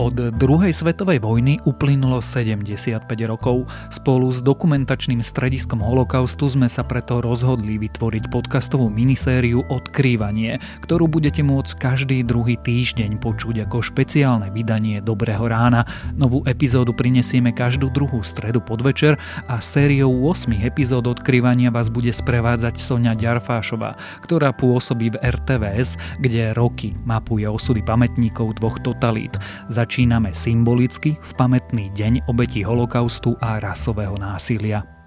Od druhej svetovej vojny uplynulo 75 rokov. Spolu s dokumentačným strediskom holokaustu sme sa preto rozhodli vytvoriť podcastovú minisériu Odkrývanie, ktorú budete môcť každý druhý týždeň počuť ako špeciálne vydanie Dobrého rána. Novú epizódu prinesieme každú druhú stredu podvečer a sériou 8 epizód Odkrývania vás bude sprevádzať Sonia Ďarfášová, ktorá pôsobí v RTVS, kde roky mapuje osudy pamätníkov dvoch totalít. Zač- začíname symbolicky v pamätný deň obeti holokaustu a rasového násilia.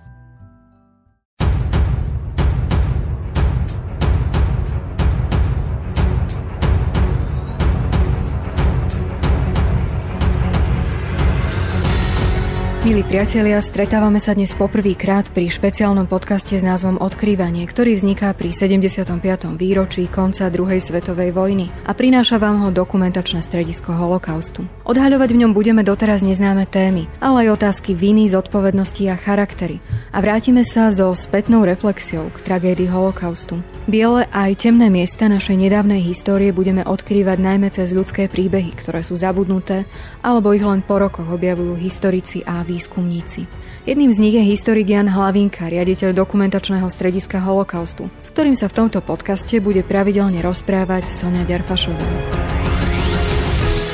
Milí priatelia, stretávame sa dnes poprvýkrát pri špeciálnom podcaste s názvom Odkrývanie, ktorý vzniká pri 75. výročí konca druhej svetovej vojny a prináša vám ho dokumentačné stredisko holokaustu. Odhaľovať v ňom budeme doteraz neznáme témy, ale aj otázky viny, zodpovednosti a charaktery. A vrátime sa so spätnou reflexiou k tragédii holokaustu. Biele aj temné miesta našej nedávnej histórie budeme odkrývať najmä cez ľudské príbehy, ktoré sú zabudnuté, alebo ich len po rokoch objavujú historici a výskumníci. Jedným z nich je historik Jan Hlavinka, riaditeľ dokumentačného strediska holokaustu, s ktorým sa v tomto podcaste bude pravidelne rozprávať Sonia Ďarfašová.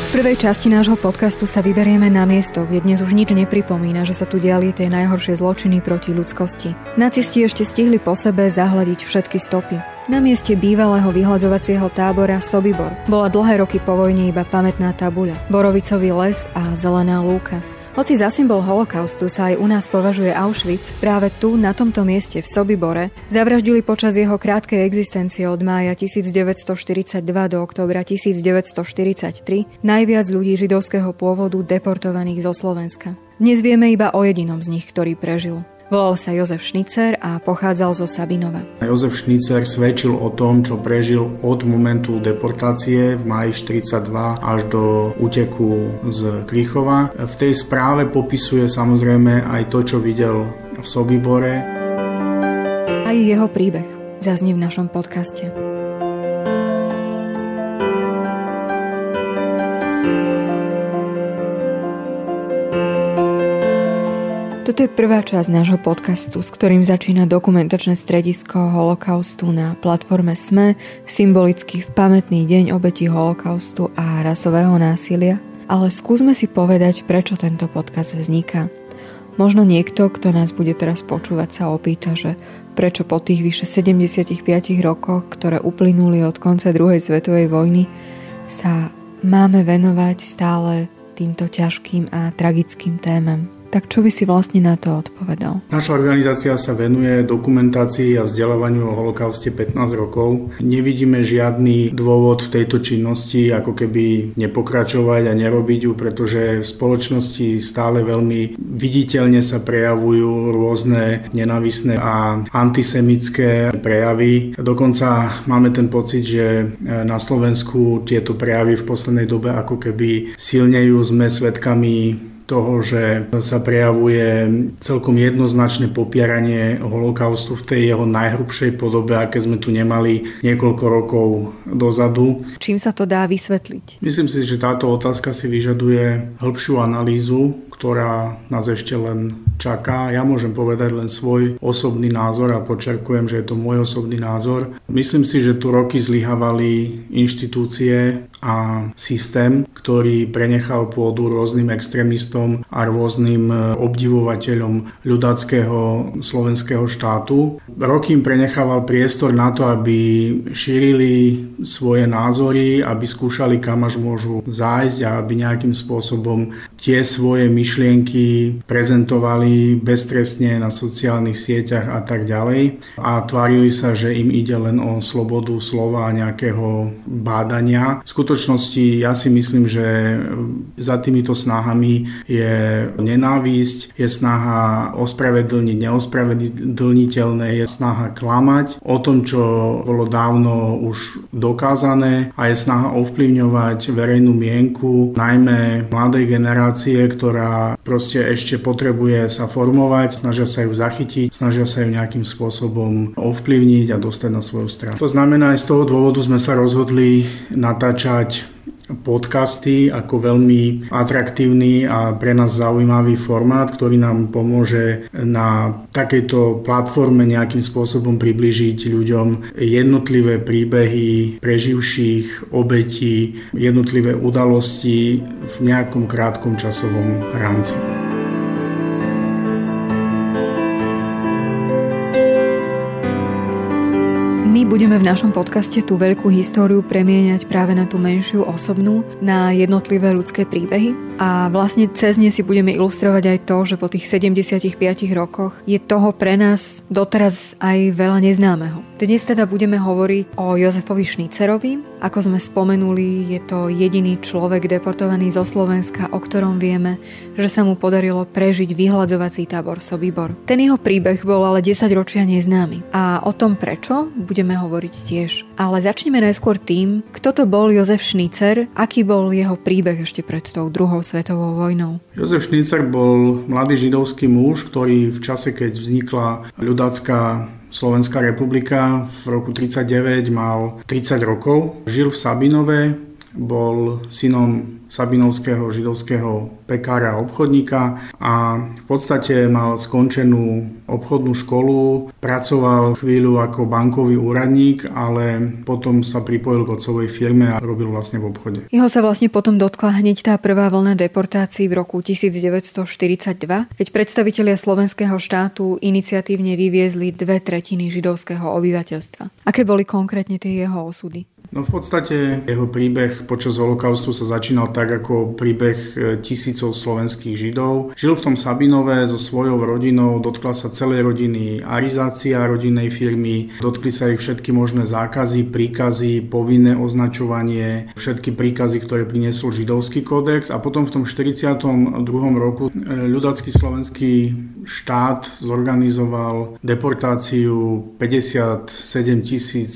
V prvej časti nášho podcastu sa vyberieme na miesto, kde dnes už nič nepripomína, že sa tu diali tie najhoršie zločiny proti ľudskosti. Nacisti ešte stihli po sebe zahľadiť všetky stopy. Na mieste bývalého vyhľadzovacieho tábora Sobibor bola dlhé roky po vojne iba pamätná tabuľa, borovicový les a zelená lúka. Hoci za symbol holokaustu sa aj u nás považuje Auschwitz, práve tu, na tomto mieste v Sobibore, zavraždili počas jeho krátkej existencie od mája 1942 do októbra 1943 najviac ľudí židovského pôvodu deportovaných zo Slovenska. Dnes vieme iba o jedinom z nich, ktorý prežil. Volal sa Jozef Šnicer a pochádzal zo Sabinova. Jozef Šnicer svedčil o tom, čo prežil od momentu deportácie v máji 42 až do úteku z Krichova. V tej správe popisuje samozrejme aj to, čo videl v Sobibore. Aj jeho príbeh zaznie v našom podcaste. Toto je prvá časť nášho podcastu, s ktorým začína dokumentačné stredisko holokaustu na platforme SME, symbolicky v pamätný deň obeti holokaustu a rasového násilia. Ale skúsme si povedať, prečo tento podcast vzniká. Možno niekto, kto nás bude teraz počúvať, sa opýta, že prečo po tých vyše 75 rokoch, ktoré uplynuli od konca druhej svetovej vojny, sa máme venovať stále týmto ťažkým a tragickým témam. Tak čo by si vlastne na to odpovedal? Naša organizácia sa venuje dokumentácii a vzdelávaniu o holokauste 15 rokov. Nevidíme žiadny dôvod v tejto činnosti ako keby nepokračovať a nerobiť ju, pretože v spoločnosti stále veľmi viditeľne sa prejavujú rôzne nenavisné a antisemické prejavy. Dokonca máme ten pocit, že na Slovensku tieto prejavy v poslednej dobe ako keby silnejú. Sme svedkami toho, že sa prejavuje celkom jednoznačné popieranie holokaustu v tej jeho najhrubšej podobe, aké sme tu nemali niekoľko rokov dozadu. Čím sa to dá vysvetliť? Myslím si, že táto otázka si vyžaduje hĺbšiu analýzu ktorá nás ešte len čaká. Ja môžem povedať len svoj osobný názor a počerkujem, že je to môj osobný názor. Myslím si, že tu roky zlyhávali inštitúcie a systém, ktorý prenechal pôdu rôznym extrémistom a rôznym obdivovateľom ľudackého slovenského štátu. Roky im prenechával priestor na to, aby šírili svoje názory, aby skúšali, kam až môžu zájsť a aby nejakým spôsobom tie svoje myšlienky myšlienky prezentovali beztrestne na sociálnych sieťach a tak ďalej a tvárili sa, že im ide len o slobodu slova a nejakého bádania. V skutočnosti ja si myslím, že za týmito snahami je nenávisť, je snaha ospravedlniť neospravedlniteľné, je snaha klamať o tom, čo bolo dávno už dokázané a je snaha ovplyvňovať verejnú mienku, najmä mladej generácie, ktorá proste ešte potrebuje sa formovať, snažia sa ju zachytiť, snažia sa ju nejakým spôsobom ovplyvniť a dostať na svoju stranu. To znamená, aj z toho dôvodu sme sa rozhodli natáčať podcasty ako veľmi atraktívny a pre nás zaujímavý formát, ktorý nám pomôže na takejto platforme nejakým spôsobom približiť ľuďom jednotlivé príbehy preživších obetí, jednotlivé udalosti v nejakom krátkom časovom rámci. Budeme v našom podcaste tú veľkú históriu premieňať práve na tú menšiu osobnú, na jednotlivé ľudské príbehy. A vlastne cez ne si budeme ilustrovať aj to, že po tých 75 rokoch je toho pre nás doteraz aj veľa neznámeho. Dnes teda budeme hovoriť o Jozefovi Šnicerovi. Ako sme spomenuli, je to jediný človek deportovaný zo Slovenska, o ktorom vieme, že sa mu podarilo prežiť vyhľadzovací tábor Sobibor. Ten jeho príbeh bol ale 10 ročia neznámy. A o tom prečo budeme hovoriť tiež. Ale začneme najskôr tým, kto to bol Jozef Šnicer, aký bol jeho príbeh ešte pred tou druhou svetovou vojnou. Jozef Šnicer bol mladý židovský muž, ktorý v čase, keď vznikla ľudácká Slovenská republika v roku 39 mal 30 rokov. Žil v Sabinove, bol synom sabinovského židovského pekára a obchodníka a v podstate mal skončenú obchodnú školu, pracoval chvíľu ako bankový úradník, ale potom sa pripojil k otcovej firme a robil vlastne v obchode. Jeho sa vlastne potom dotkla hneď tá prvá vlna deportácií v roku 1942, keď predstavitelia slovenského štátu iniciatívne vyviezli dve tretiny židovského obyvateľstva. Aké boli konkrétne tie jeho osudy? No v podstate jeho príbeh počas holokaustu sa začínal tak ako príbeh e, tisícov slovenských židov. Žil v tom Sabinové so svojou rodinou, dotkla sa celej rodiny arizácia rodinnej firmy, dotkli sa ich všetky možné zákazy, príkazy, povinné označovanie, všetky príkazy, ktoré priniesol židovský kódex a potom v tom 42. roku e, ľudacký slovenský štát zorganizoval deportáciu 57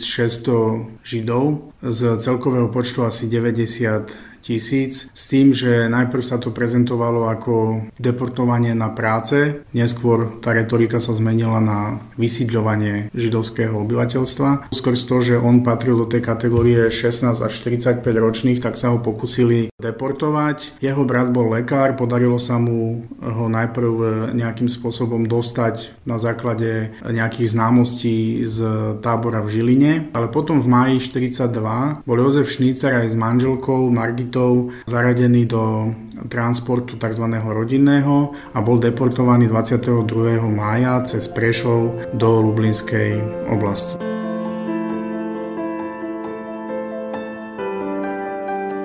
600 židov z celkového počtu asi 90 tisíc s tým, že najprv sa to prezentovalo ako deportovanie na práce, neskôr tá retorika sa zmenila na vysídľovanie židovského obyvateľstva. Skôr toho, že on patril do tej kategórie 16 až 45 ročných, tak sa ho pokusili deportovať. Jeho brat bol lekár, podarilo sa mu ho najprv nejakým spôsobom dostať na základe nejakých známostí z tábora v Žiline, ale potom v máji 42 bol Jozef Šnícer aj s manželkou Margit Britov zaradený do transportu tzv. rodinného a bol deportovaný 22. mája cez Prešov do Lublinskej oblasti.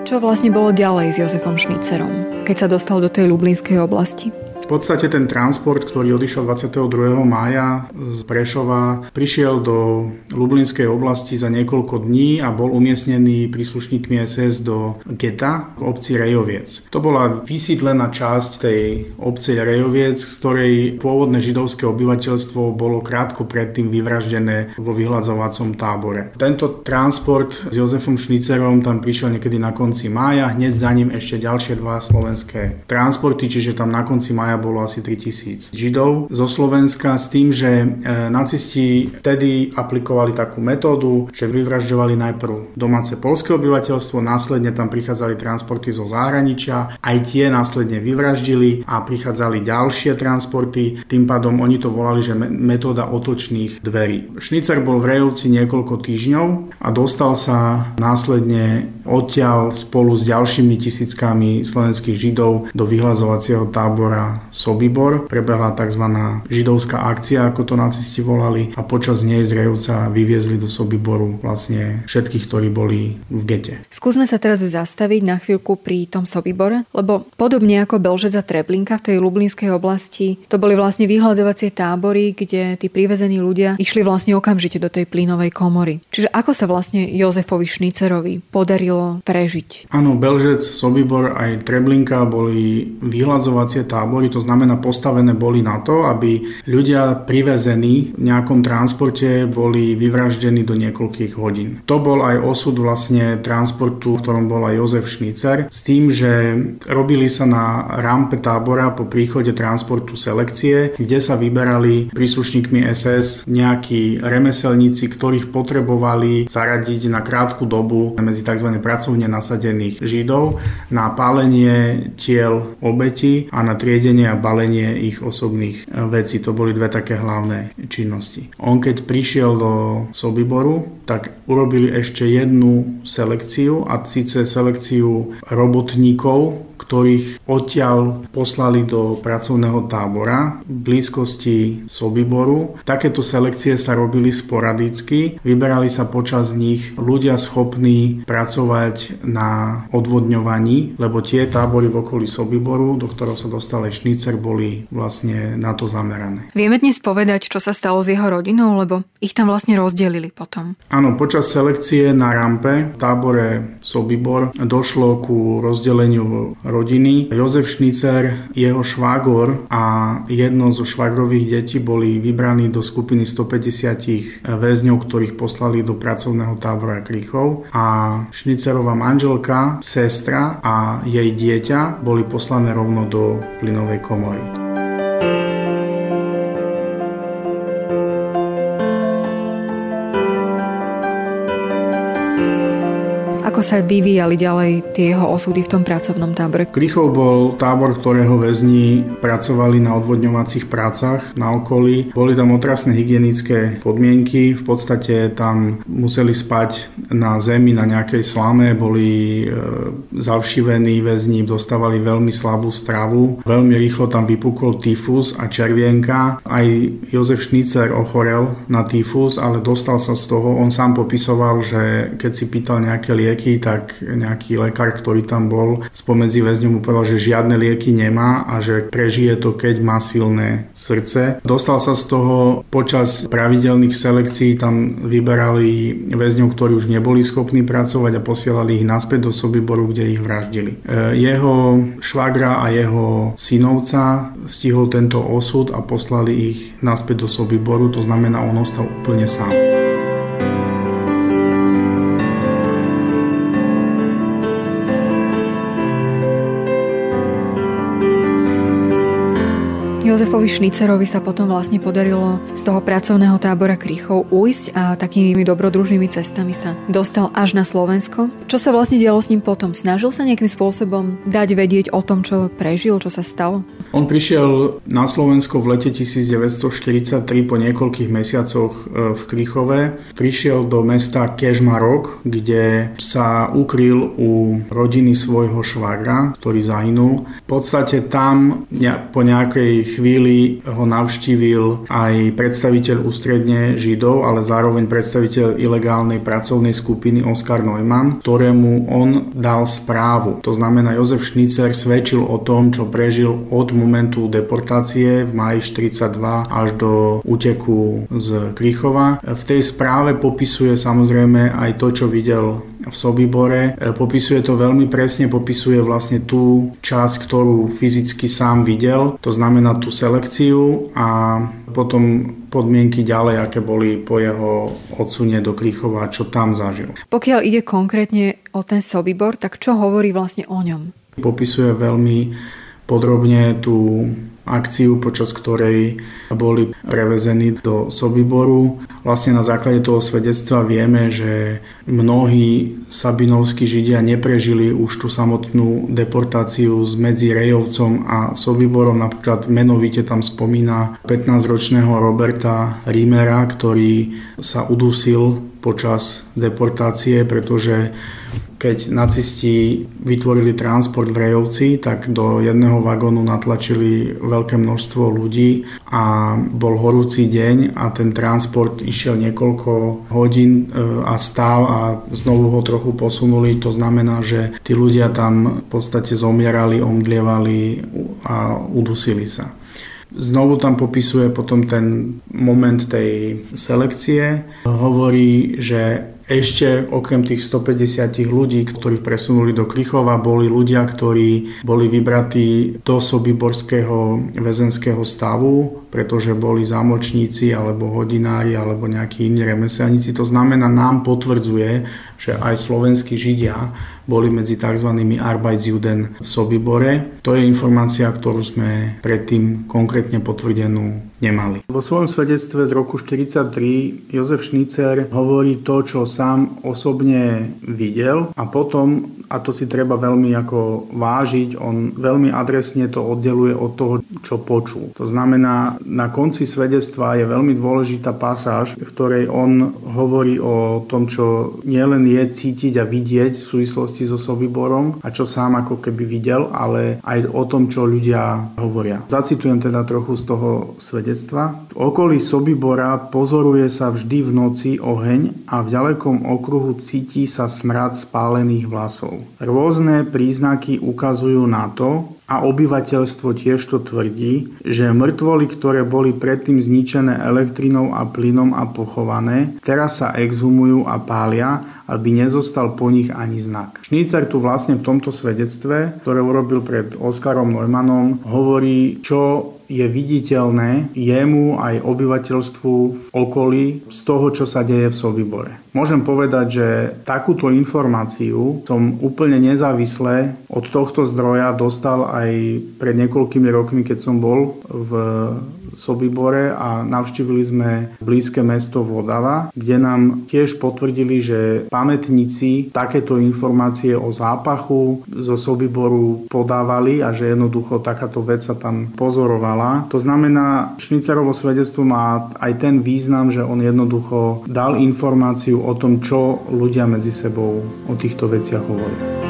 Čo vlastne bolo ďalej s Jozefom Šnicerom, keď sa dostal do tej Lublinskej oblasti? V podstate ten transport, ktorý odišiel 22. mája z Prešova, prišiel do Lublinskej oblasti za niekoľko dní a bol umiestnený príslušníkmi SS do geta v obci Rejoviec. To bola vysídlená časť tej obce Rejoviec, z ktorej pôvodné židovské obyvateľstvo bolo krátko predtým vyvraždené vo vyhľadzovacom tábore. Tento transport s Jozefom Šnicerom tam prišiel niekedy na konci mája, hneď za ním ešte ďalšie dva slovenské transporty, čiže tam na konci mája bolo asi 3000 Židov zo Slovenska s tým, že e, nacisti vtedy aplikovali takú metódu, že vyvražďovali najprv domáce polské obyvateľstvo, následne tam prichádzali transporty zo zahraničia, aj tie následne vyvraždili a prichádzali ďalšie transporty, tým pádom oni to volali, že metóda otočných dverí. Šnicer bol v Rejovci niekoľko týždňov a dostal sa následne odtiaľ spolu s ďalšími tisíckami slovenských Židov do vyhlazovacieho tábora Sobibor. Prebehla tzv. židovská akcia, ako to nacisti volali a počas nej z vyviezli do Sobiboru vlastne všetkých, ktorí boli v gete. Skúsme sa teraz zastaviť na chvíľku pri tom Sobibore, lebo podobne ako Belžec a Treblinka v tej Lublinskej oblasti, to boli vlastne vyhľadzovacie tábory, kde tí privezení ľudia išli vlastne okamžite do tej plynovej komory. Čiže ako sa vlastne Jozefovi Šnicerovi podarilo prežiť? Áno, Belžec, Sobibor aj Treblinka boli vyhľadzovacie tábory, to to znamená postavené boli na to, aby ľudia privezení v nejakom transporte boli vyvraždení do niekoľkých hodín. To bol aj osud vlastne transportu, v ktorom bol aj Jozef Šnicer, s tým, že robili sa na rampe tábora po príchode transportu selekcie, kde sa vyberali príslušníkmi SS nejakí remeselníci, ktorých potrebovali zaradiť na krátku dobu medzi tzv. pracovne nasadených Židov na pálenie tiel obeti a na triedenie a balenie ich osobných vecí. To boli dve také hlavné činnosti. On keď prišiel do Sobiboru, tak urobili ešte jednu selekciu a síce selekciu robotníkov, ktorých odtiaľ poslali do pracovného tábora v blízkosti Sobiboru. Takéto selekcie sa robili sporadicky, vyberali sa počas nich ľudia schopní pracovať na odvodňovaní, lebo tie tábory v okolí Sobiboru, do ktorého sa dostal aj Šnicer, boli vlastne na to zamerané. Vieme dnes povedať, čo sa stalo s jeho rodinou, lebo ich tam vlastne rozdelili potom. Áno, počas selekcie na rampe v tábore Sobibor došlo ku rozdeleniu rodiny. Jozef Šnicer, jeho švágor a jedno zo švagrových detí boli vybraní do skupiny 150 väzňov, ktorých poslali do pracovného tábora Krichov a Šnicerová manželka, sestra a jej dieťa boli poslané rovno do plynovej komory. Ako sa vyvíjali ďalej tie jeho osudy v tom pracovnom tábore? Krichov bol tábor, ktorého väzni pracovali na odvodňovacích prácach na okolí. Boli tam otrasné hygienické podmienky, v podstate tam museli spať na zemi, na nejakej slame, boli e, zavšivení väzni, dostávali veľmi slabú stravu. Veľmi rýchlo tam vypukol tyfus a červienka. Aj Jozef Šnicer ochorel na tyfus, ale dostal sa z toho. On sám popisoval, že keď si pýtal nejaké lieky, tak nejaký lekár, ktorý tam bol, spomedzi väzňov mu povedal, že žiadne lieky nemá a že prežije to, keď má silné srdce. Dostal sa z toho počas pravidelných selekcií, tam vyberali väzňov, ktorí už neboli schopní pracovať a posielali ich naspäť do Sobiboru, kde ich vraždili. E, jeho švagra a jeho synovca stihol tento osud a poslali ich naspäť do Sobiboru, to znamená, on ostal úplne sám. Jozefovi Šnicerovi sa potom vlastne podarilo z toho pracovného tábora Krychov ujsť a takými dobrodružnými cestami sa dostal až na Slovensko. Čo sa vlastne dialo s ním potom? Snažil sa nejakým spôsobom dať vedieť o tom, čo prežil, čo sa stalo? On prišiel na Slovensko v lete 1943 po niekoľkých mesiacoch e, v Krychove. Prišiel do mesta Kežmarok, kde sa ukryl u rodiny svojho švagra, ktorý zahynul. V podstate tam po nejakej chvíli ho navštívil aj predstaviteľ ústredne Židov, ale zároveň predstaviteľ ilegálnej pracovnej skupiny Oskar Neumann, ktorému on dal správu. To znamená, Jozef Šnicer svedčil o tom, čo prežil od momentu deportácie v maji 42 až do úteku z Krichova. V tej správe popisuje samozrejme aj to, čo videl v Sobibore. E, popisuje to veľmi presne, popisuje vlastne tú časť, ktorú fyzicky sám videl, to znamená tú selekciu a potom podmienky ďalej, aké boli po jeho odsunie do Krichova, čo tam zažil. Pokiaľ ide konkrétne o ten Sobibor, tak čo hovorí vlastne o ňom? Popisuje veľmi podrobne tú akciu, počas ktorej boli prevezení do Sobiboru. Vlastne na základe toho svedectva vieme, že mnohí sabinovskí židia neprežili už tú samotnú deportáciu medzi Rejovcom a Sobiborom. Napríklad menovite tam spomína 15-ročného Roberta Rímera, ktorý sa udusil počas deportácie, pretože keď nacisti vytvorili transport v Rejovci, tak do jedného vagónu natlačili veľké množstvo ľudí a bol horúci deň a ten transport išiel niekoľko hodín e, a stál a znovu ho trochu posunuli. To znamená, že tí ľudia tam v podstate zomierali, omdlievali a udusili sa. Znovu tam popisuje potom ten moment tej selekcie. Hovorí, že ešte okrem tých 150 ľudí, ktorých presunuli do Klichova, boli ľudia, ktorí boli vybratí do Sobiborského väzenského stavu, pretože boli zámočníci alebo hodinári alebo nejakí iní remeselníci. To znamená, nám potvrdzuje, že aj slovenskí židia boli medzi tzv. Arbeitsjuden v Sobibore. To je informácia, ktorú sme predtým konkrétne potvrdenú nemali. Vo svojom svedectve z roku 1943 Jozef Šnicer hovorí to, čo sám osobne videl a potom a to si treba veľmi ako vážiť. On veľmi adresne to oddeluje od toho, čo počul. To znamená, na konci svedectva je veľmi dôležitá pasáž, v ktorej on hovorí o tom, čo nielen je cítiť a vidieť v súvislosti so Sobiborom a čo sám ako keby videl, ale aj o tom, čo ľudia hovoria. Zacitujem teda trochu z toho svedectva. V okolí Sobibora pozoruje sa vždy v noci oheň a v ďalekom okruhu cíti sa smrad spálených vlasov. Rôzne príznaky ukazujú na to, a obyvateľstvo tiež to tvrdí, že mŕtvoly, ktoré boli predtým zničené elektrinou a plynom a pochované, teraz sa exhumujú a pália, aby nezostal po nich ani znak. Šnícer tu vlastne v tomto svedectve, ktoré urobil pred Oskarom Neumannom, hovorí, čo je viditeľné jemu aj obyvateľstvu v okolí z toho, čo sa deje v Sobibore. Môžem povedať, že takúto informáciu som úplne nezávisle od tohto zdroja dostal aj pred niekoľkými rokmi, keď som bol v Sobibore a navštívili sme blízke mesto Vodava, kde nám tiež potvrdili, že pamätníci takéto informácie o zápachu zo Sobiboru podávali a že jednoducho takáto vec sa tam pozorovala. To znamená, Šnicerovo svedectvo má aj ten význam, že on jednoducho dal informáciu o tom, čo ľudia medzi sebou o týchto veciach hovoria.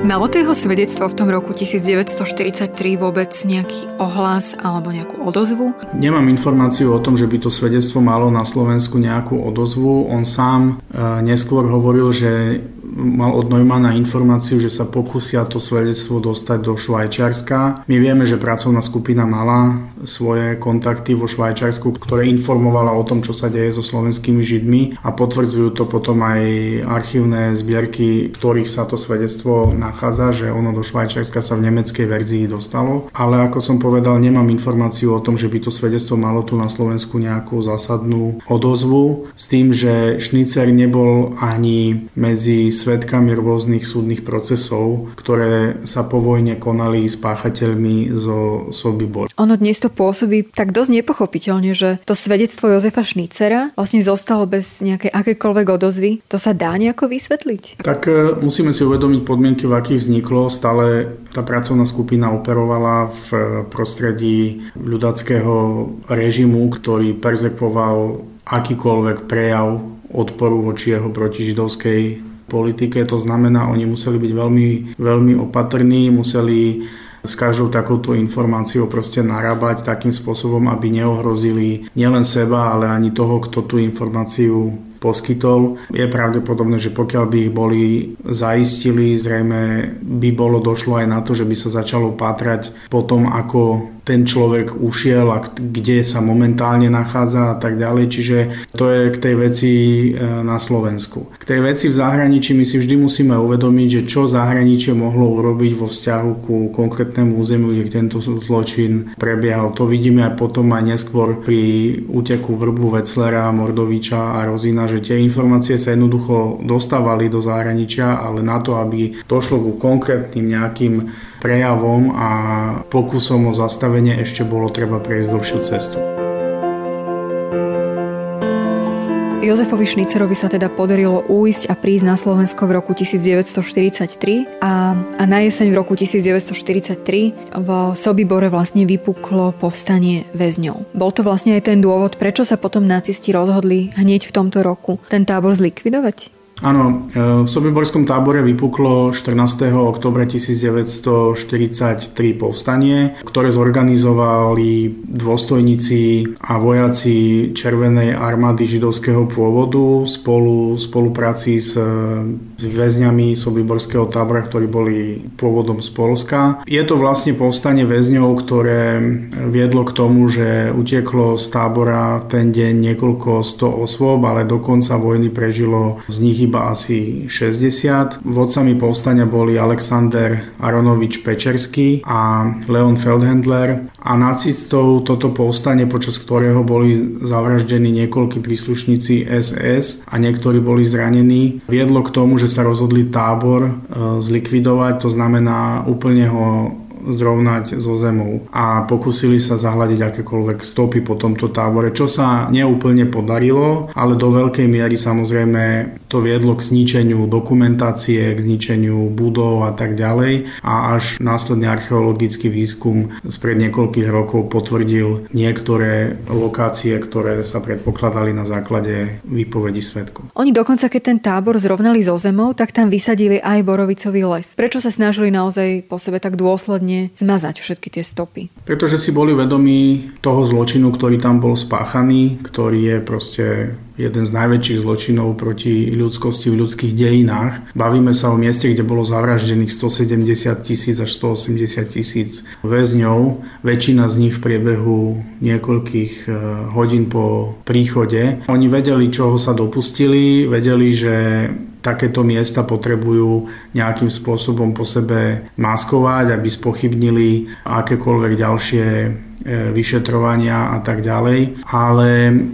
Malo to jeho svedectvo v tom roku 1943 vôbec nejaký ohlas alebo nejakú odozvu? Nemám informáciu o tom, že by to svedectvo malo na Slovensku nejakú odozvu. On sám e, neskôr hovoril, že mal od Neumana informáciu, že sa pokusia to svedectvo dostať do Švajčiarska. My vieme, že pracovná skupina mala svoje kontakty vo Švajčiarsku, ktoré informovala o tom, čo sa deje so slovenskými Židmi a potvrdzujú to potom aj archívne zbierky, v ktorých sa to svedectvo nachádza, že ono do Švajčiarska sa v nemeckej verzii dostalo. Ale ako som povedal, nemám informáciu o tom, že by to svedectvo malo tu na Slovensku nejakú zásadnú odozvu s tým, že Šnicer nebol ani medzi svetkami rôznych súdnych procesov, ktoré sa po vojne konali s páchateľmi zo Sobibor. Ono dnes to pôsobí tak dosť nepochopiteľne, že to svedectvo Jozefa Šnícera vlastne zostalo bez nejakej akékoľvek odozvy. To sa dá nejako vysvetliť? Tak e, musíme si uvedomiť podmienky, v akých vzniklo. Stále tá pracovná skupina operovala v prostredí ľudackého režimu, ktorý perzekoval akýkoľvek prejav odporu voči jeho protižidovskej politike. To znamená, oni museli byť veľmi, veľmi opatrní, museli s každou takouto informáciou proste narábať takým spôsobom, aby neohrozili nielen seba, ale ani toho, kto tú informáciu poskytol. Je pravdepodobné, že pokiaľ by ich boli zaistili, zrejme by bolo došlo aj na to, že by sa začalo pátrať po tom, ako ten človek ušiel a kde sa momentálne nachádza a tak ďalej. Čiže to je k tej veci e, na Slovensku. K tej veci v zahraničí my si vždy musíme uvedomiť, že čo zahraničie mohlo urobiť vo vzťahu ku konkrétnemu územiu, kde tento zločin prebiehal. To vidíme aj potom aj neskôr pri úteku Vrbu Veclera, Mordoviča a Rozina, že tie informácie sa jednoducho dostávali do zahraničia, ale na to, aby došlo ku konkrétnym nejakým prejavom a pokusom o zastavenie ešte bolo treba prejsť dlhšiu cestu. Jozefovi Šnicerovi sa teda podarilo újsť a prísť na Slovensko v roku 1943 a, a na jeseň v roku 1943 v Sobibore vlastne vypuklo povstanie väzňov. Bol to vlastne aj ten dôvod, prečo sa potom nacisti rozhodli hneď v tomto roku ten tábor zlikvidovať? Áno, e, v Sobiborskom tábore vypuklo 14. oktobra 1943 povstanie, ktoré zorganizovali dôstojníci a vojaci Červenej armády židovského pôvodu spolu v spolupráci s s väzňami Sobiborského tábora, ktorí boli pôvodom z Polska. Je to vlastne povstanie väzňov, ktoré viedlo k tomu, že utieklo z tábora ten deň niekoľko sto osôb, ale do konca vojny prežilo z nich iba asi 60. Vodcami povstania boli Alexander Aronovič Pečerský a Leon Feldhendler a nacistov toto povstanie, počas ktorého boli zavraždení niekoľkí príslušníci SS a niektorí boli zranení, viedlo k tomu, že sa rozhodli tábor e, zlikvidovať, to znamená úplne ho zrovnať so zemou a pokúsili sa zahľadiť akékoľvek stopy po tomto tábore, čo sa neúplne podarilo, ale do veľkej miery samozrejme to viedlo k zničeniu dokumentácie, k zničeniu budov a tak ďalej a až následný archeologický výskum spred niekoľkých rokov potvrdil niektoré lokácie, ktoré sa predpokladali na základe výpovedí svetkov. Oni dokonca, keď ten tábor zrovnali so zemou, tak tam vysadili aj borovicový les. Prečo sa snažili naozaj po sebe tak dôsledne úplne zmazať všetky tie stopy. Pretože si boli vedomí toho zločinu, ktorý tam bol spáchaný, ktorý je proste jeden z najväčších zločinov proti ľudskosti v ľudských dejinách. Bavíme sa o mieste, kde bolo zavraždených 170 tisíc až 180 tisíc väzňov. Väčšina z nich v priebehu niekoľkých eh, hodín po príchode. Oni vedeli, čoho sa dopustili, vedeli, že takéto miesta potrebujú nejakým spôsobom po sebe maskovať, aby spochybnili akékoľvek ďalšie vyšetrovania a tak ďalej. Ale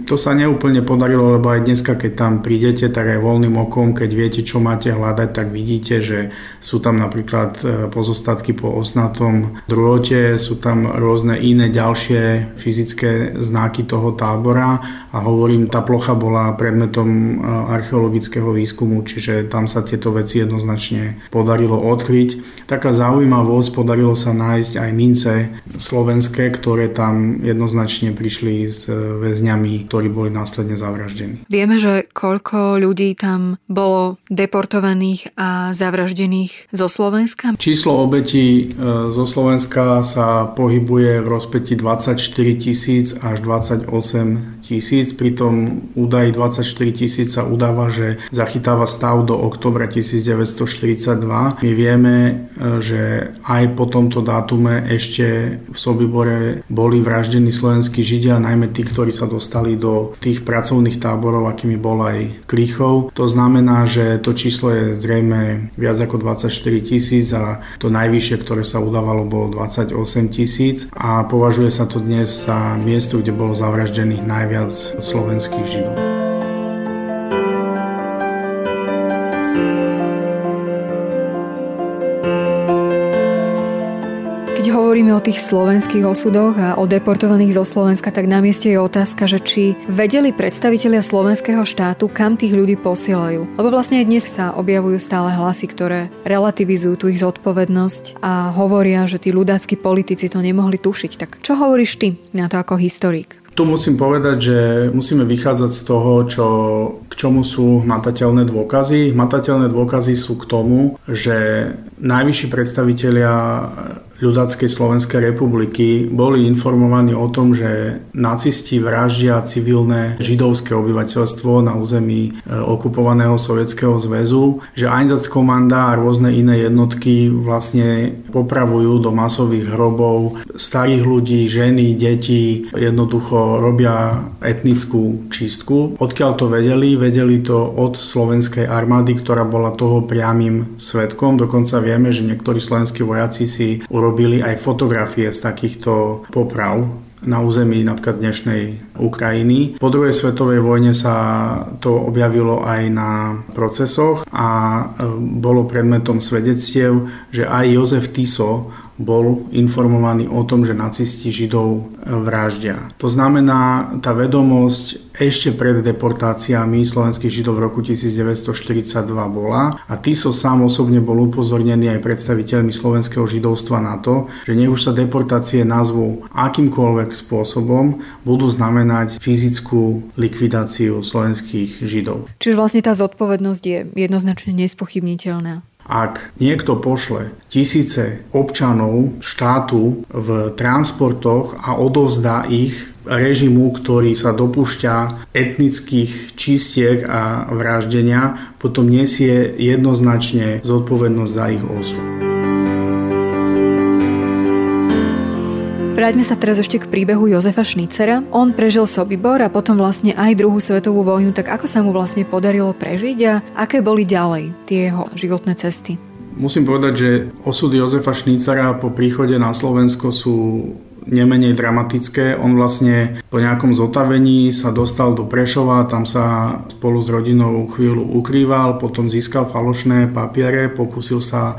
to sa neúplne podarilo, lebo aj dneska, keď tam prídete, tak aj voľným okom, keď viete, čo máte hľadať, tak vidíte, že sú tam napríklad e, pozostatky po osnatom druhote, sú tam rôzne iné ďalšie fyzické znaky toho tábora a hovorím, tá plocha bola predmetom e, archeologického výskumu, čiže tam sa tieto veci jednoznačne podarilo odkryť. Taká zaujímavosť, podarilo sa nájsť aj mince slovenské, ktoré ktoré tam jednoznačne prišli s e, väzňami, ktorí boli následne zavraždení. Vieme, že koľko ľudí tam bolo deportovaných a zavraždených zo Slovenska? Číslo obetí e, zo Slovenska sa pohybuje v rozpeti 24 tisíc až 28 tisíc, pritom údaj 24 tisíc sa udáva, že zachytáva stav do oktobra 1942. My vieme, e, že aj po tomto dátume ešte v Sobibore boli vraždení slovenskí židia, najmä tí, ktorí sa dostali do tých pracovných táborov, akými bol aj Klichov. To znamená, že to číslo je zrejme viac ako 24 tisíc a to najvyššie, ktoré sa udávalo, bolo 28 tisíc a považuje sa to dnes za miesto, kde bolo zavraždených najviac slovenských židov. Hovoríme o tých slovenských osudoch a o deportovaných zo Slovenska, tak na mieste je otázka, že či vedeli predstavitelia slovenského štátu, kam tých ľudí posielajú. Lebo vlastne aj dnes sa objavujú stále hlasy, ktoré relativizujú tú ich zodpovednosť a hovoria, že tí ľudácky politici to nemohli tušiť. Tak čo hovoríš ty na to ako historik? Tu musím povedať, že musíme vychádzať z toho, čo, k čomu sú hmatateľné dôkazy. Hmatateľné dôkazy sú k tomu, že najvyšší predstavitelia ľudáckej Slovenskej republiky boli informovaní o tom, že nacisti vraždia civilné židovské obyvateľstvo na území e, okupovaného Sovietskeho zväzu, že Einsatzkomanda a rôzne iné jednotky vlastne popravujú do masových hrobov starých ľudí, ženy, deti, jednoducho robia etnickú čistku. Odkiaľ to vedeli? Vedeli to od slovenskej armády, ktorá bola toho priamým svetkom. Dokonca vieme, že niektorí slovenskí vojaci si urobili urobili aj fotografie z takýchto poprav na území napríklad dnešnej Ukrajiny. Po druhej svetovej vojne sa to objavilo aj na procesoch a e, bolo predmetom svedectiev, že aj Jozef Tiso bol informovaný o tom, že nacisti Židov vraždia. To znamená, tá vedomosť ešte pred deportáciami slovenských Židov v roku 1942 bola a Tiso sám osobne bol upozornený aj predstaviteľmi slovenského židovstva na to, že nech už sa deportácie nazvú akýmkoľvek spôsobom, budú znamenať fyzickú likvidáciu slovenských Židov. Čiže vlastne tá zodpovednosť je jednoznačne nespochybniteľná. Ak niekto pošle tisíce občanov štátu v transportoch a odovzdá ich režimu, ktorý sa dopúšťa etnických čistiek a vraždenia, potom nesie jednoznačne zodpovednosť za ich osud. Vráťme sa teraz ešte k príbehu Jozefa Šnicera. On prežil Sobibor a potom vlastne aj druhú svetovú vojnu, tak ako sa mu vlastne podarilo prežiť a aké boli ďalej tie jeho životné cesty? Musím povedať, že osudy Jozefa Šnicera po príchode na Slovensko sú nemenej dramatické. On vlastne po nejakom zotavení sa dostal do Prešova, tam sa spolu s rodinou chvíľu ukrýval, potom získal falošné papiere, pokúsil sa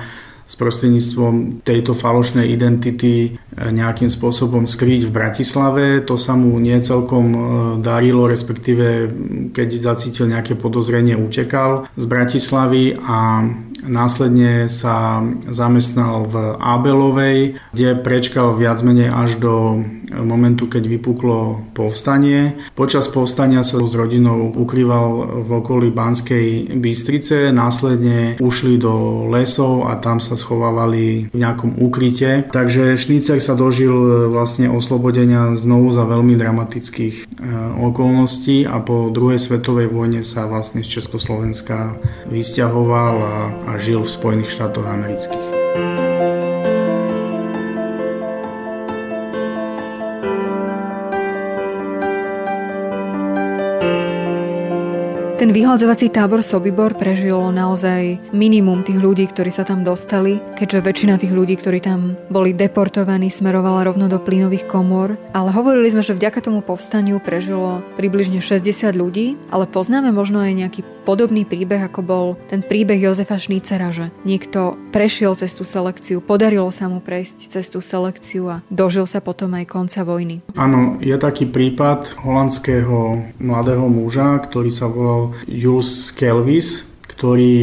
s prostredníctvom tejto falošnej identity e, nejakým spôsobom skryť v Bratislave. To sa mu nie celkom e, darilo, respektíve keď zacítil nejaké podozrenie, utekal z Bratislavy a Následne sa zamestnal v Abelovej, kde prečkal viac menej až do momentu, keď vypuklo povstanie. Počas povstania sa s rodinou ukrýval v okolí Banskej Bystrice, následne ušli do lesov a tam sa schovávali v nejakom úkryte. Takže Šnícer sa dožil vlastne oslobodenia znovu za veľmi dramatických e, okolností a po druhej svetovej vojne sa vlastne z Československa vysťahoval a a žil v Spojených štátoch amerických. Ten vyhľadzovací tábor Sobibor prežilo naozaj minimum tých ľudí, ktorí sa tam dostali, keďže väčšina tých ľudí, ktorí tam boli deportovaní, smerovala rovno do plynových komôr. Ale hovorili sme, že vďaka tomu povstaniu prežilo približne 60 ľudí, ale poznáme možno aj nejaký podobný príbeh, ako bol ten príbeh Jozefa Šnícera, že niekto prešiel cez tú selekciu, podarilo sa mu prejsť cez tú selekciu a dožil sa potom aj konca vojny. Áno, je taký prípad holandského mladého muža, ktorý sa volal Jules Kelvis, ktorý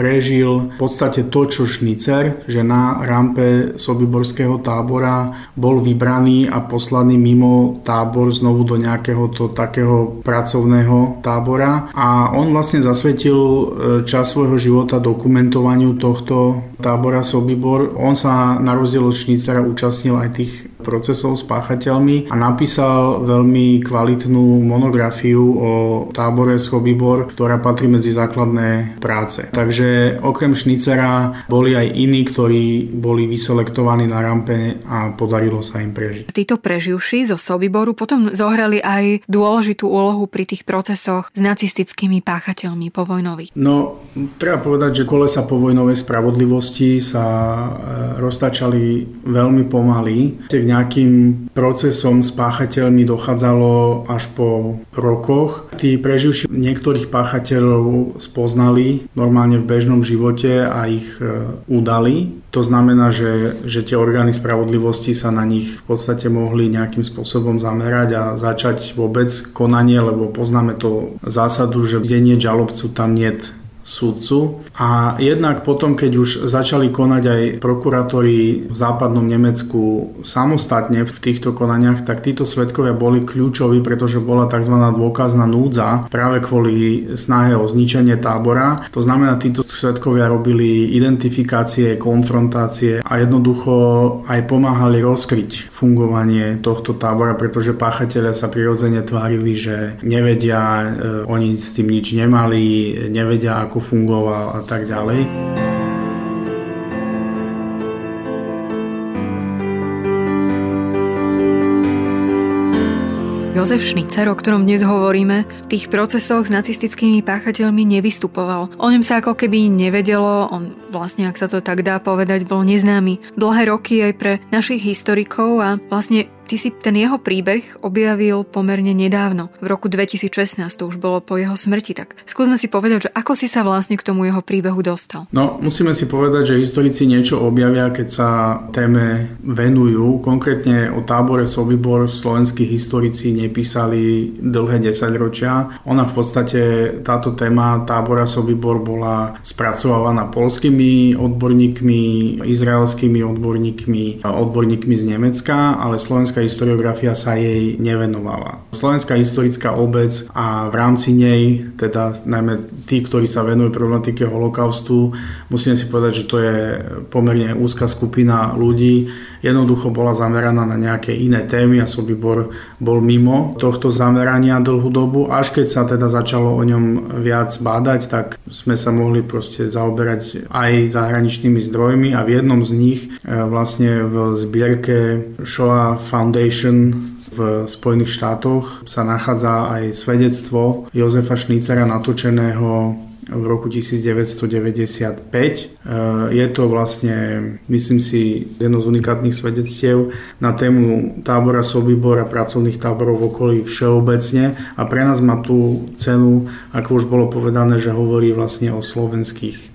prežil v podstate to, čo Šnicer, že na rampe Sobiborského tábora bol vybraný a poslaný mimo tábor znovu do nejakého to takého pracovného tábora a on vlastne zasvetil e, čas svojho života dokumentovaniu tohto tábora Sobibor. On sa na rozdiel od Šnicera účastnil aj tých procesov s páchateľmi a napísal veľmi kvalitnú monografiu o tábore Sobibor, ktorá patrí medzi základné práce. Takže okrem Šnicera boli aj iní, ktorí boli vyselektovaní na rampe a podarilo sa im prežiť. Títo preživší zo Sobiboru potom zohrali aj dôležitú úlohu pri tých procesoch s nacistickými páchateľmi povojnových. No, treba povedať, že kolesa povojnovej spravodlivosti sa e, roztačali veľmi pomaly. K nejakým procesom s páchateľmi dochádzalo až po rokoch. Tí preživší niektorých páchateľov spoznali normálne v bežnom živote a ich e, udali. To znamená, že, že tie orgány spravodlivosti sa na nich v podstate mohli nejakým spôsobom zamerať a začať vôbec konanie, lebo poznáme to zásadu, že kde nie žalobcu, tam nie sudcu. A jednak potom, keď už začali konať aj prokurátori v západnom Nemecku samostatne v týchto konaniach, tak títo svetkovia boli kľúčoví, pretože bola tzv. dôkazná núdza práve kvôli snahe o zničenie tábora. To znamená, títo svetkovia robili identifikácie, konfrontácie a jednoducho aj pomáhali rozkryť fungovanie tohto tábora, pretože páchatelia sa prirodzene tvárili, že nevedia, e, oni s tým nič nemali, nevedia, ako fungoval a tak ďalej. Jozef Šnicer, o ktorom dnes hovoríme, v tých procesoch s nacistickými páchateľmi nevystupoval. O ňom sa ako keby nevedelo, on vlastne, ak sa to tak dá povedať, bol neznámy. Dlhé roky aj pre našich historikov a vlastne Ty si ten jeho príbeh objavil pomerne nedávno, v roku 2016, to už bolo po jeho smrti, tak skúsme si povedať, že ako si sa vlastne k tomu jeho príbehu dostal. No, musíme si povedať, že historici niečo objavia, keď sa téme venujú. Konkrétne o tábore Sobibor slovenskí historici nepísali dlhé desaťročia. Ona v podstate, táto téma tábora Sobibor bola spracovávaná polskými odborníkmi, izraelskými odborníkmi, odborníkmi z Nemecka, ale slovenská slovenská historiografia sa jej nevenovala. Slovenská historická obec a v rámci nej, teda najmä tí, ktorí sa venujú problematike holokaustu, musíme si povedať, že to je pomerne úzka skupina ľudí, jednoducho bola zameraná na nejaké iné témy a Sobibor bol mimo tohto zamerania dlhú dobu. Až keď sa teda začalo o ňom viac bádať, tak sme sa mohli proste zaoberať aj zahraničnými zdrojmi a v jednom z nich e, vlastne v zbierke Shoah Foundation v Spojených štátoch sa nachádza aj svedectvo Jozefa Šnícera natočeného v roku 1995. E, je to vlastne, myslím si, jedno z unikátnych svedectiev na tému tábora Sobibor a pracovných táborov v okolí všeobecne a pre nás má tú cenu, ako už bolo povedané, že hovorí vlastne o slovenských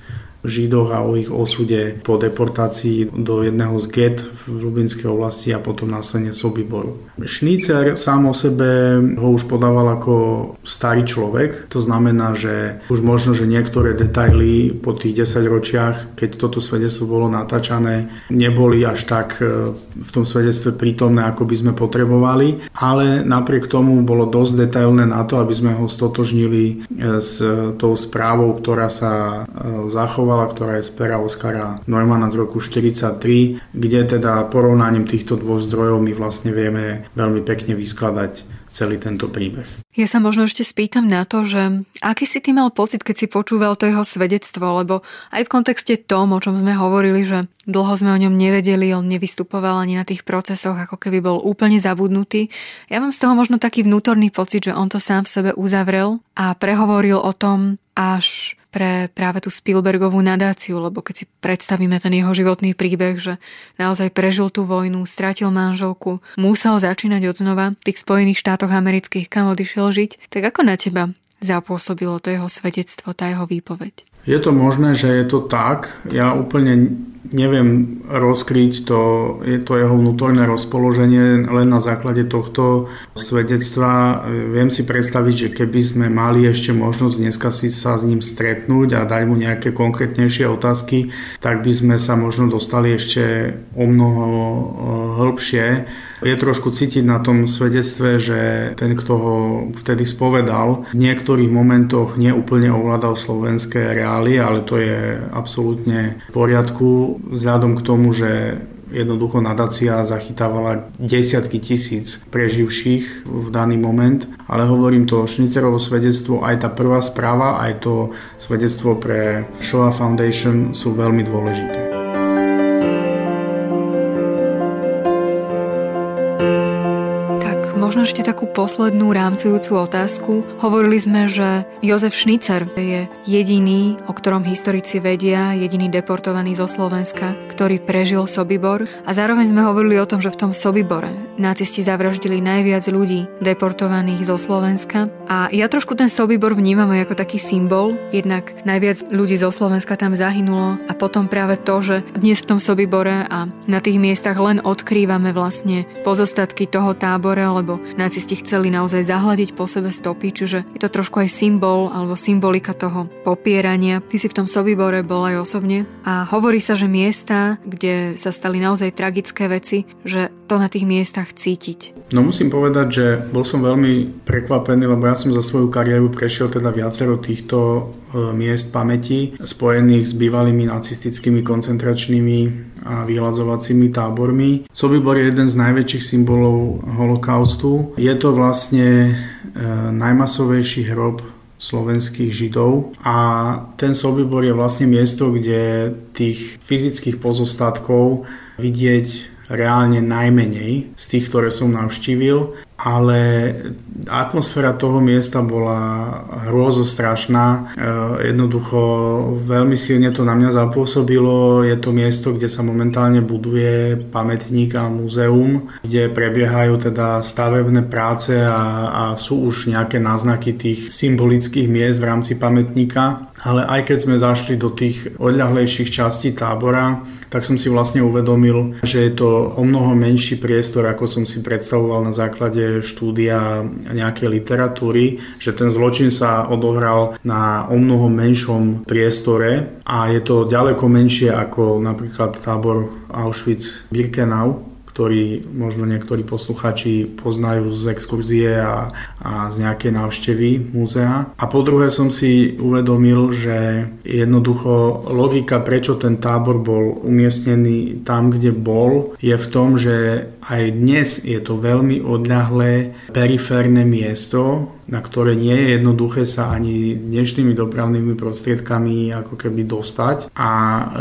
Židoch a o ich osude po deportácii do jedného z get v Lubinskej oblasti a potom následne Sobiboru. Šnícer sám o sebe ho už podával ako starý človek, to znamená, že už možno, že niektoré detaily po tých 10 ročiach, keď toto svedectvo bolo natáčané, neboli až tak e, v tom svedectve prítomné, ako by sme potrebovali, ale napriek tomu bolo dosť detailné na to, aby sme ho stotožnili e, s tou správou, ktorá sa e, zachovala publikovala, ktorá je z pera Oskara Neumana z roku 43, kde teda porovnaním týchto dvoch zdrojov my vlastne vieme veľmi pekne vyskladať celý tento príbeh. Ja sa možno ešte spýtam na to, že aký si ty mal pocit, keď si počúval to jeho svedectvo, lebo aj v kontexte tom, o čom sme hovorili, že dlho sme o ňom nevedeli, on nevystupoval ani na tých procesoch, ako keby bol úplne zabudnutý. Ja mám z toho možno taký vnútorný pocit, že on to sám v sebe uzavrel a prehovoril o tom až pre práve tú Spielbergovú nadáciu, lebo keď si predstavíme ten jeho životný príbeh, že naozaj prežil tú vojnu, strátil manželku, musel začínať od znova v tých Spojených štátoch amerických, kam odišiel žiť, tak ako na teba zapôsobilo to jeho svedectvo, tá jeho výpoveď? Je to možné, že je to tak. Ja úplne neviem rozkryť to, je to jeho vnútorné rozpoloženie len na základe tohto svedectva. Viem si predstaviť, že keby sme mali ešte možnosť dneska si sa s ním stretnúť a dať mu nejaké konkrétnejšie otázky, tak by sme sa možno dostali ešte o mnoho hĺbšie je trošku cítiť na tom svedectve, že ten, kto ho vtedy spovedal, v niektorých momentoch neúplne ovládal slovenské reálie, ale to je absolútne v poriadku vzhľadom k tomu, že jednoducho nadácia zachytávala desiatky tisíc preživších v daný moment, ale hovorím to Šnicerovo svedectvo, aj tá prvá správa, aj to svedectvo pre Shoah Foundation sú veľmi dôležité. Možno ešte takú poslednú rámcujúcu otázku. Hovorili sme, že Jozef Šnicer je jediný, o ktorom historici vedia, jediný deportovaný zo Slovenska, ktorý prežil Sobibor. A zároveň sme hovorili o tom, že v tom Sobibore nacisti zavraždili najviac ľudí deportovaných zo Slovenska. A ja trošku ten Sobibor vnímam aj ako taký symbol. Jednak najviac ľudí zo Slovenska tam zahynulo a potom práve to, že dnes v tom Sobibore a na tých miestach len odkrývame vlastne pozostatky toho tábora, lebo nacisti chceli naozaj zahľadiť po sebe stopy, čiže je to trošku aj symbol alebo symbolika toho popierania. Ty si v tom Sobibore bol aj osobne a hovorí sa, že miesta, kde sa stali naozaj tragické veci, že to na tých miestach cítiť. No musím povedať, že bol som veľmi prekvapený, lebo ja som za svoju kariéru prešiel teda viacero týchto e, miest pamäti spojených s bývalými nacistickými koncentračnými a vyhľadzovacími tábormi. Sobibor je jeden z najväčších symbolov holokaustu. Je to vlastne e, najmasovejší hrob slovenských židov a ten Sobibor je vlastne miesto, kde tých fyzických pozostatkov vidieť reálne najmenej z tých, ktoré som navštívil ale atmosféra toho miesta bola hrôzostrašná. E, jednoducho veľmi silne to na mňa zapôsobilo. Je to miesto, kde sa momentálne buduje pamätník a múzeum, kde prebiehajú teda stavebné práce a, a sú už nejaké náznaky tých symbolických miest v rámci pamätníka. Ale aj keď sme zašli do tých odľahlejších častí tábora, tak som si vlastne uvedomil, že je to o mnoho menší priestor, ako som si predstavoval na základe štúdia nejakej literatúry, že ten zločin sa odohral na o mnoho menšom priestore a je to ďaleko menšie ako napríklad tábor Auschwitz-Birkenau, ktorý možno niektorí posluchači poznajú z exkurzie a, a z nejakej návštevy múzea. A po druhé som si uvedomil, že jednoducho logika, prečo ten tábor bol umiestnený tam, kde bol, je v tom, že aj dnes je to veľmi odľahlé periférne miesto, na ktoré nie je jednoduché sa ani dnešnými dopravnými prostriedkami ako keby dostať a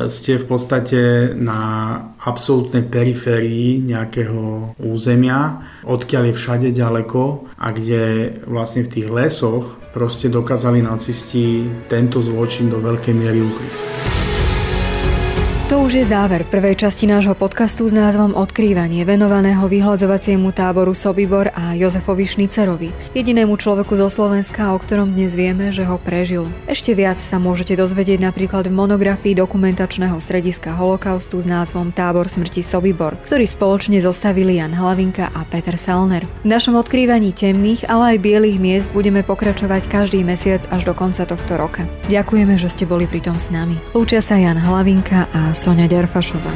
ste v podstate na absolútnej periférii nejakého územia, odkiaľ je všade ďaleko a kde vlastne v tých lesoch proste dokázali nacisti tento zločin do veľkej miery ukryť. To už je záver prvej časti nášho podcastu s názvom Odkrývanie, venovaného vyhľadzovaciemu táboru Sobibor a Jozefovi Šnicerovi, jedinému človeku zo Slovenska, o ktorom dnes vieme, že ho prežil. Ešte viac sa môžete dozvedieť napríklad v monografii dokumentačného strediska holokaustu s názvom Tábor smrti Sobibor, ktorý spoločne zostavili Jan Hlavinka a Peter Salner. V našom odkrývaní temných, ale aj bielých miest budeme pokračovať každý mesiac až do konca tohto roka. Ďakujeme, že ste boli pritom s nami. Lúčia sa Jan Hlavinka a Sonia Ďarfašová.